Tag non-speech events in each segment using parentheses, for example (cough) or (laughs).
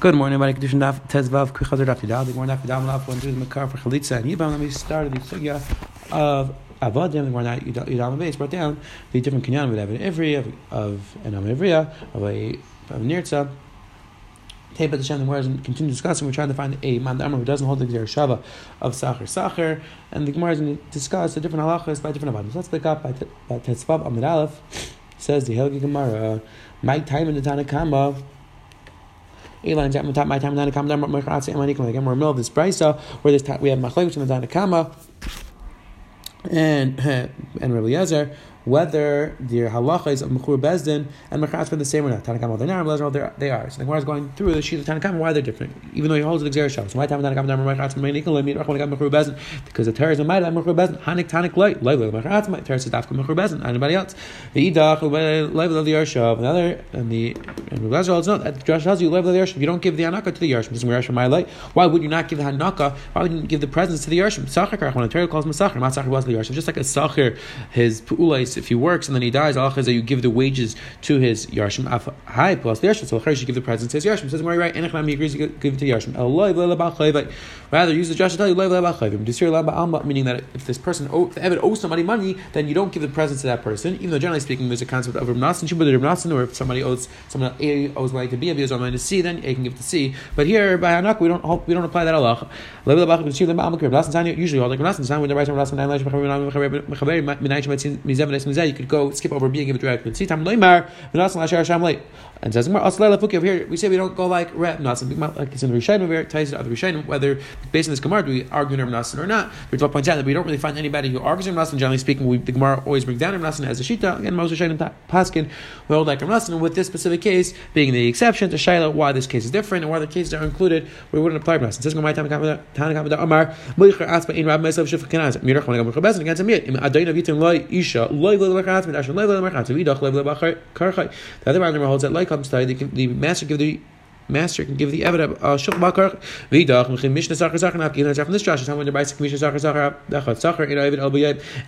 Good morning, everybody. Condition Daf Tezvav Kuchadar Daf Yidal. The morning Daf Yidal Malaf went through the Makar for Chalitza and Yibam. Let me start the sugya of Avadim. The morning Yidal Base brought down the different kinyan of Evan Ivri of of an Am Ivriya of a of Nirtza. Tape at the Shem, the Gemara continue discussing. We're trying to find a man who doesn't hold the Gzer Shava of Sacher Sacher, and the Gemara is going to discuss the different halachas by different avadim. So let's pick up by, by Tetzvav Amid Aleph. Says the Helgi Gemara, my time in the Tanakama. Elon my time my time Tanakama. Again, we're in the middle of this brisa where this we have machlekes in the Tanakama and (laughs) and Rabbi Yezer whether the halacha is of Mechur Bezdin and Mechatz the same or not. Tanakam, they're not, they are. So the Gemara is going through the sheet of Tanakam, why they're different, even though he holds the Xer Shabbos. Why Tanakam, Mechatz, Mechur Bezdin? Because the Teres might have Mechur Bezdin, Hanik, Tanik, Light, Light, Mechatz, Teres is Dafka Mechur Bezdin, anybody else. The Idach, Light, of the Yarshav, another, and the, and Yezer holds no, that Josh tells you, of the Yarshav, you don't give the Hanaka to the Yarshim, doesn't Yarshim, my light. Why would you not give the Hanaka? Why would you give the presents to the Yarshim? Sachar, when the Torah calls him Sachar, Matzachar was the Just like a Sachar, his Pu'ulais, if he works and then he dies, Allah that you give the wages to his Yarshim. High plus the Yarshim. So you give the present to his Yarshim. Says Mari right, Enechnam he agrees to give it to Yarshim. Rather, use the Josh to tell you meaning that if this person, if the Evid owes somebody money, then you don't give the present to that person. Even though generally speaking, there's a concept of Ramnasan, but Ramnasan, or if somebody owes someone A owes money to B, B owes money to C, then A can give to C. But here by Hanak, we don't we don't apply that Allah. Usually, all like Ramnasan, when the right you could go skip over B and give it directly. See, time loymar, and says over here we say we don't go like Reb Nasan, like it's in the Rishayim over here, ties it out the Rishayim, whether based on this Gemara do we argue Reb Nasan or not. Ritva points out that we don't really find anybody who argues Reb Nasan. Generally speaking, we, the Gemara always brings down Reb Nasan as a Shita. Again, most Rishayim Paskin we hold like Reb Nasan. With this specific case being the exception to Shaila, why this case is different and why the cases are included, we wouldn't apply Reb Nasan. Says Gemara Tanakam Amar Moicher Aspa in Rab Mesav Shifkanaz, Mirach Bezin against Vitim Loy Isha Loy Loy Loy Loy Loy Loy Karchai. The other Rambam holds that like comes to the master give the master can give the evidence uh shuk when the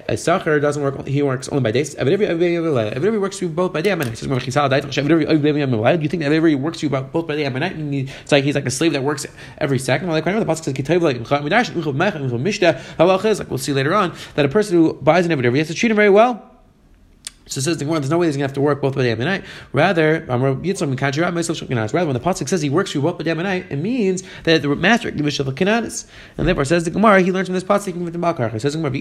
a doesn't work he works only by days every every works through both by day and night says you think that every works through both by day and night it's like he's like a slave that works every second like the pasuk says like we'll see later on that a person who buys an every has to treat him very well so says the Gemara, there's no way he's going to have to work both by day and by night. Rather, rather, when the pasuk says he works for both by day and by night, it means that the master gives a kananis. And therefore, says the Gemara, he learns from this pasuk he can give it to Bakar. It says the Gemara,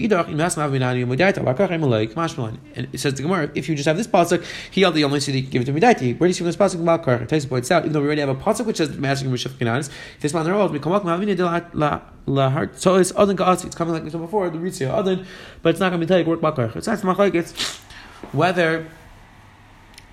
and it says the Gemara, if you just have this pasuk, he only only he can give it to Midaiti. Where do you see from this pasuk Bakar? Taisa points out, even though we already have a pasuk which says the master gives a kananis, this man the. So it's other It's coming like we said before, the Ritzia other, but it's not going to be take work Bakar. It's not it's whether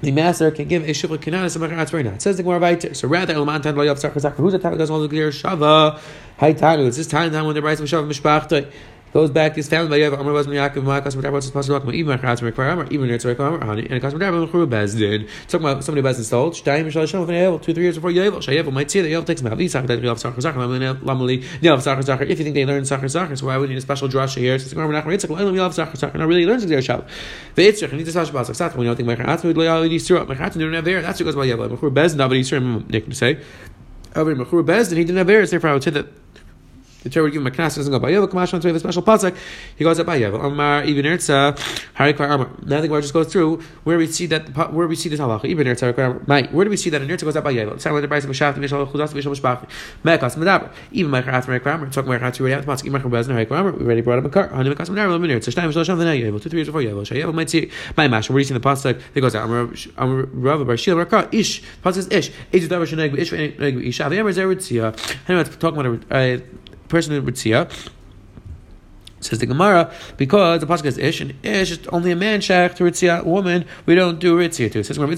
the master can give a kinana some that's very not. It says the Gemara right So rather, Elman Tan Lo Yav Tzachar Who's the Tan doesn't hold the clear Shava? Hi Tanu. It's this time when the rights of Shava Mishpachta goes back to his family was Yaakov Maakas Madav was supposed to talk about even Machatz Mekvar Amar even Nitz Rekvar Amar Hani and Kas Madav Mechuru Bezdin talking about somebody Bezdin sold Shtayim Mishal Shem of Yavel two three years before Yavel Shayavel might see that Yavel takes him out. Sachar that Yav Sachar Sachar Lamali Yav Sachar Sachar. If you think they learn Sachar Sachar, so why would you need a special drasha here? So Gemara Nachman Yitzchak Lalam Yav Sachar Sachar. Now really learns the Shav. The Yitzchak need to Sachar Sachar Sachar. You don't think lay all these through Machatz don't have there. That's what goes by Yavel Mechuru Bezdin. But Yisrael Nick to say. Over Mechuru Bezdin, he didn't have there. Therefore, I would say that the Torah would give him a knas, doesn't go by Yovel, Kamash, on a special pasuk, he goes up by Yovel. Amar, Ibn Ertza, Harikvar Amar. Now the Gemara just goes through where we see that, where we see this halacha. Ibn Ertza, Harikvar Amar. Where do we see that an Ertza goes up by Yovel? It's like the Bryce of Mashaf, Vishal, Chudas, Vishal, Mashbach, Mekas, Medaber. Even Mechar, Athmer, Harikvar Amar. Talking we have the pasuk, Imachar, Bezner, Harikvar Amar. We already brought up a car. Hani, Mekas, Medaber, Ibn Ertza, Shtaim, Vishal, Sham, V'nei Yovel. Two, three before Yovel. Shayovel might see, my mash, you see the pasuk? It goes out, Amar, Amar, Rav, Bar Shil, Rakar, Ish. Pasuk says Ish. Ish, Davar, Sheneg, Ish, Sheneg, Ish. Avi, Amar, Zerutzia. Anyway, talking about a person in Ritzia. Says the Gemara, because the pasuk is ish, and ish is only a man shach to ritzia, woman, we don't do ritzia to. It says. If we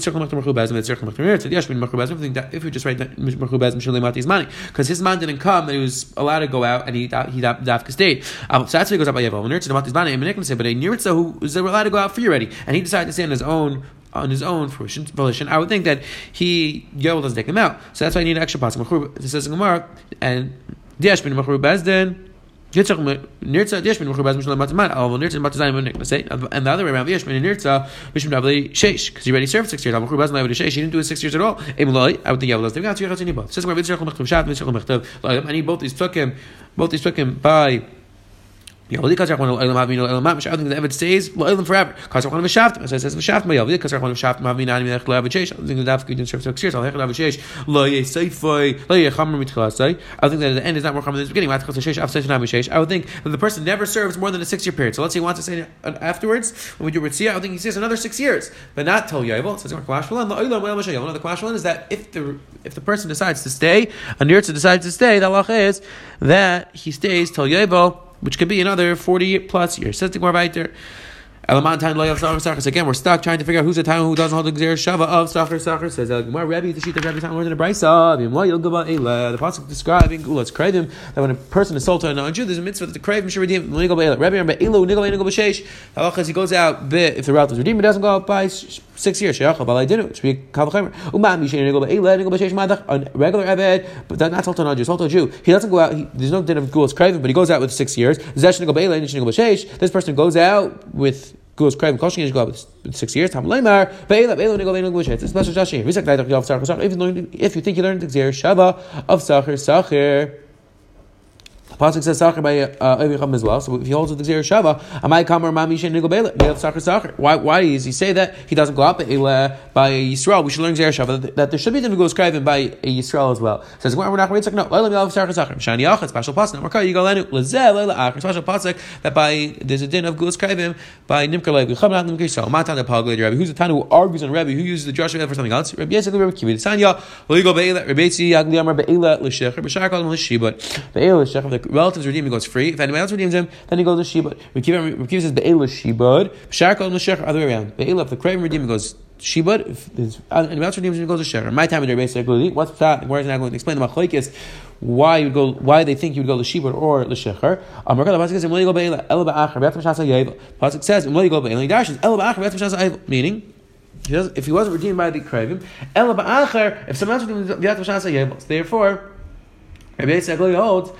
just write mishulei mati's money, because his man didn't come, and he was allowed to go out, and he he dafka stayed. Um, so that's why he goes out by yevel. When ritzia mati's money, and Menikam say, but a niritza who was allowed to go out free already, and he decided to stay on his own on his own volition, I would think that he Yoel doesn't take him out. So that's why I need an extra pasuk. It says Gemara, and Diashmin Machru Bezdin. Yitzchak nirtza dishmin mechubaz mishlam matzaman. Al nirtza matzayin monik. Let's and the other way around, Yishmin nirtza mishlam davli sheish because he already served six years. Al mechubaz davli sheish. He didn't do it six years at all. Emloi, I would think Yavel. They got two years in both. Says where Yitzchak mechtav shat, Yitzchak mechtav. I need both these took him, both these took him by. I don't think the evidence says lo'ilim forever. One of shaft, as it says shaft mayal. Because one of shaft mavin ani melech lo avashesh. I think the daf serve six years. I'll hechel avashesh lo yesayfoi lo yechamer mitchalasai. I think that at the end is not more common than the beginning. I would think that the person never serves more than a six year period. So let's say he wants to say afterwards when we do ritzia, I think he says another six years, but not till yovel. It says the question is that if the if the person decides to stay, a nirtza decides to stay, the halacha is that he stays till yovel which could be another 40 plus years. The. Again, we're stuck trying to figure out who's the time who doesn't hold the Gzer Shava of Sachar Sachar. Says Gemara Rebbe, the sheet of Rebbe time more than a Brisa. The pasuk describing Let's crave him that when a person is sold to a non-Jew, there's a mitzvah that the crave him should redeem. Rebbe Rebbe Elo Nigel Nigel B'Sheish. Halacha he goes out if the route is redeemed, it doesn't go out by six years. Sheyachal Balai. It should be. A regular Eved, but not sold to non-Jew, sold to Jew. He doesn't go out. He, there's no din of Gulas craving, but he goes out with six years. This person goes out with goes craven koshing is go with six years. It's a special shashim. If you think you learned the gzer shava of sacher sacher. Pasuk says Sacher by uh, Avicham as well. So if he holds with the Gzer Shava, Amai Kamar Mami Shen Nigel Bela, Neil Sacher Sacher. Why why does he say that he doesn't go up by Yisrael? We should learn Gzer Shava that, there should be the Nigel Scriven by Yisrael as well. Says we're not reading no. Leila Milav Sacher Sacher. Shani Yachat special pasuk. We're you go lenu Lezel Leila Acher special pasuk that by there's a din of Gul Scriven by Nimker Levi. Cham not Nimker Yisrael. Matan the Pagli Rebbe. Who's the Tana who argues on Rebbe? Who uses the Joshua for something else? Rebbe Yisrael Rebbe Kivi. Tanya Legal Beila Rebbe Yisrael Yagli Amar Beila L'Shecher B'Shar Kol L'Shibat Beila L'Shecher. Relatives redeem goes free. If anyone else redeems him, then he goes to Shibud. Rekiva says Be'ela Shibud. B'shar kol Meshech, other way around. Be'ela, if the craven redeemer goes Shibud, if anyone else redeems him, goes to Shecher. My time in their basically, what's that? Where is that going to explain the machlokes? Why you go? Why they think you would go to Shibud or L'Shecher? Um, Amar Kala Pasuk says Imli go Be'ela Ela Ba'achar Be'atam Shasa Yevel. Pasuk says Imli go Be'ela. He dashes Ba'achar Be'atam Shasa Yevel. Meaning. if he wasn't redeemed by the Kravim, Ela Ba'achar, if someone else redeemed Be'atam Shasa Yevel. Therefore, Rabbi Yitzchak holds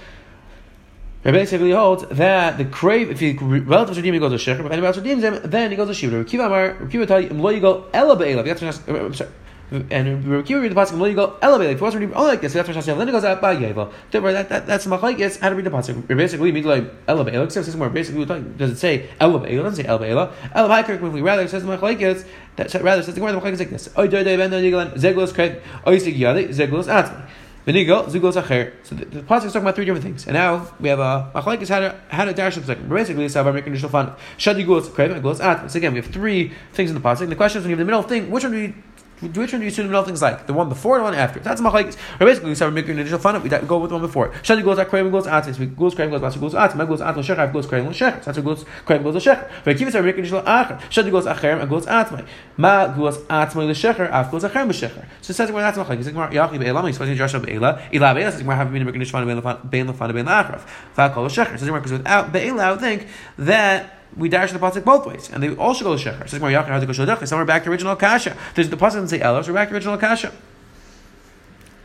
Rabbi basically holds that the crave, if he relatives redeem, he goes to shecher. If anyone else redeems him, then he goes to shiva. Kiva Amar, Kiva tell you, you go ela be'ela. I'm sorry. And Kiva read the pasuk, you go ela be'ela. If he wants to redeem only oh, like this, that's then he goes out by yeva. That, that, that's the machlekes. How to read the pasuk? Basically, means like ela be'ela. Except it's more basically, does it say ela be'ela? Doesn't say ela be'ela. Ela we rather says the machlekes, that rather says the Gemara, the machlekes like this. Oy doy doy ben doy yigalan zeglos kred. Oy sig zeglos atmi. Venigo, zugos acher. So the, the pasuk is talking about three different things, and now we have a machlekes how to how to dash the second. Basically, it's about making initial fun. Shadi gulos krev and gulos at. So again, we have three things in the pasuk. The question is when you have the middle thing, which one do you which one do you assume the middle things like? The one before, the one after. That's machlekes. Or basically, we start making an initial fun. We go with the one before. Shadi goes at krayim goes at. We goes krayim goes basu goes at. My goes at lo shechar goes krayim lo shechar. That's goes krayim goes shechar. But kiva start making initial acher. Shadi goes acher and goes at my. Ma goes at my lo shechar. Af goes acher lo shechar. So it says we're not machlekes. Like yachi be'elam. He's to Joshua be'ela. Ila be'ela says we're having been making initial fun be'en lo fun be'en lo achraf. Fa kol lo shechar. So because without be'ela, I would think that we dash the pasuk both ways, and they should go to shecher. Some are back to original kasha. There's the pasuk doesn't say elos. We're back to original kasha.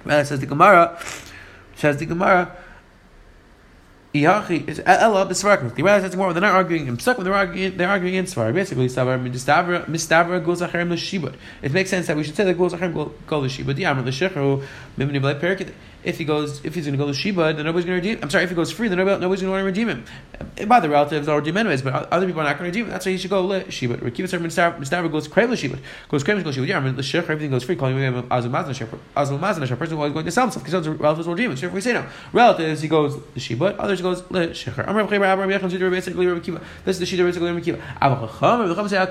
Well, it says the Gemara. Says the Gemara. Is eh, b'svarkim. The says the Gemara. They're not arguing in psukim. They're arguing. They're arguing in svar. Basically, savar mistavra mistavra goes acherim l'shibud. It makes sense that we should say that goes acherim go l'shibud. Yamar l'shecher mimni b'lei perik if he goes, if he's going to go to Sheba, then nobody's going to redeem. I'm sorry, if he goes free, then nobody, nobody's going to want to redeem him. And by the relatives are redeem anyways, but other people are not going to redeem him. That's why he should go Sheba. Rekiva Sar Mistaver goes the Sheba, goes the Sheba. Yeah, the everything goes free. Calling him Azul Mazan a person who is going to sell himself because relatives will redeem him. So if we say no, relatives, he goes the Sheba, others goes Shecher. I'm Rabbi Rabbi Rabbi Yechon Rabbi Kiva. This is the basically Rabbi Chacham, Rabbi I.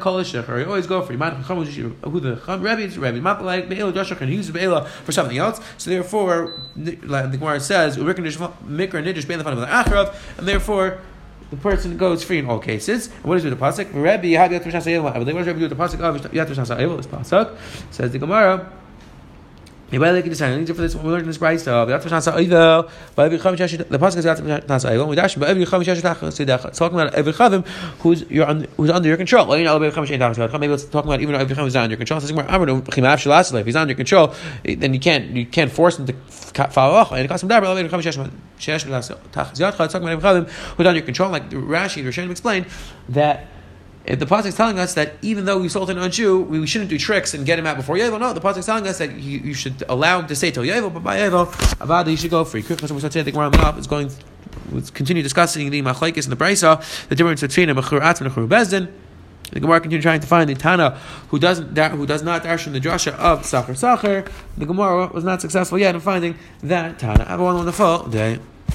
Ah, you always go for Man Chacham who the Chacham Rabbi is Rabbi. Not like Be'ela Joshua and he uses Be'ela for something else. So therefore, like the Gemara says, mikra nidish bein the achrav, and therefore the person goes free in all cases. And what is the pasuk? Rabbi Yat Mishas What Rabbi do the pasuk oh, of Yat Ayel? This pasuk says the Gemara. Anybody like to say anything for not It's talking about every Chavim who's you're on, who's under your control. Maybe it's talking about even every Chavim is not under your control. If he's under your control, then you can't you can't force him to follow. And. It's talking about every Chavim who's under your control. Like Rashi, Rishonim explained that if the pasuk is telling us that even though we sold on Jew, we, shouldn't do tricks and get him out before Yovel. No, the pasuk is telling us that you, you, should allow him to say to Yovel, but by Yovel, Avada, you should go free. Quick, we start the Gemara is going. Let's continue discussing the machlekes and the brisa, the difference between a mechur and a bezdin. The Gemara continues trying to find the Tana who doesn't who does not dash in the drasha of Sacher Sacher. The Gemara was not successful yet in finding that Tana. Have a wonderful day.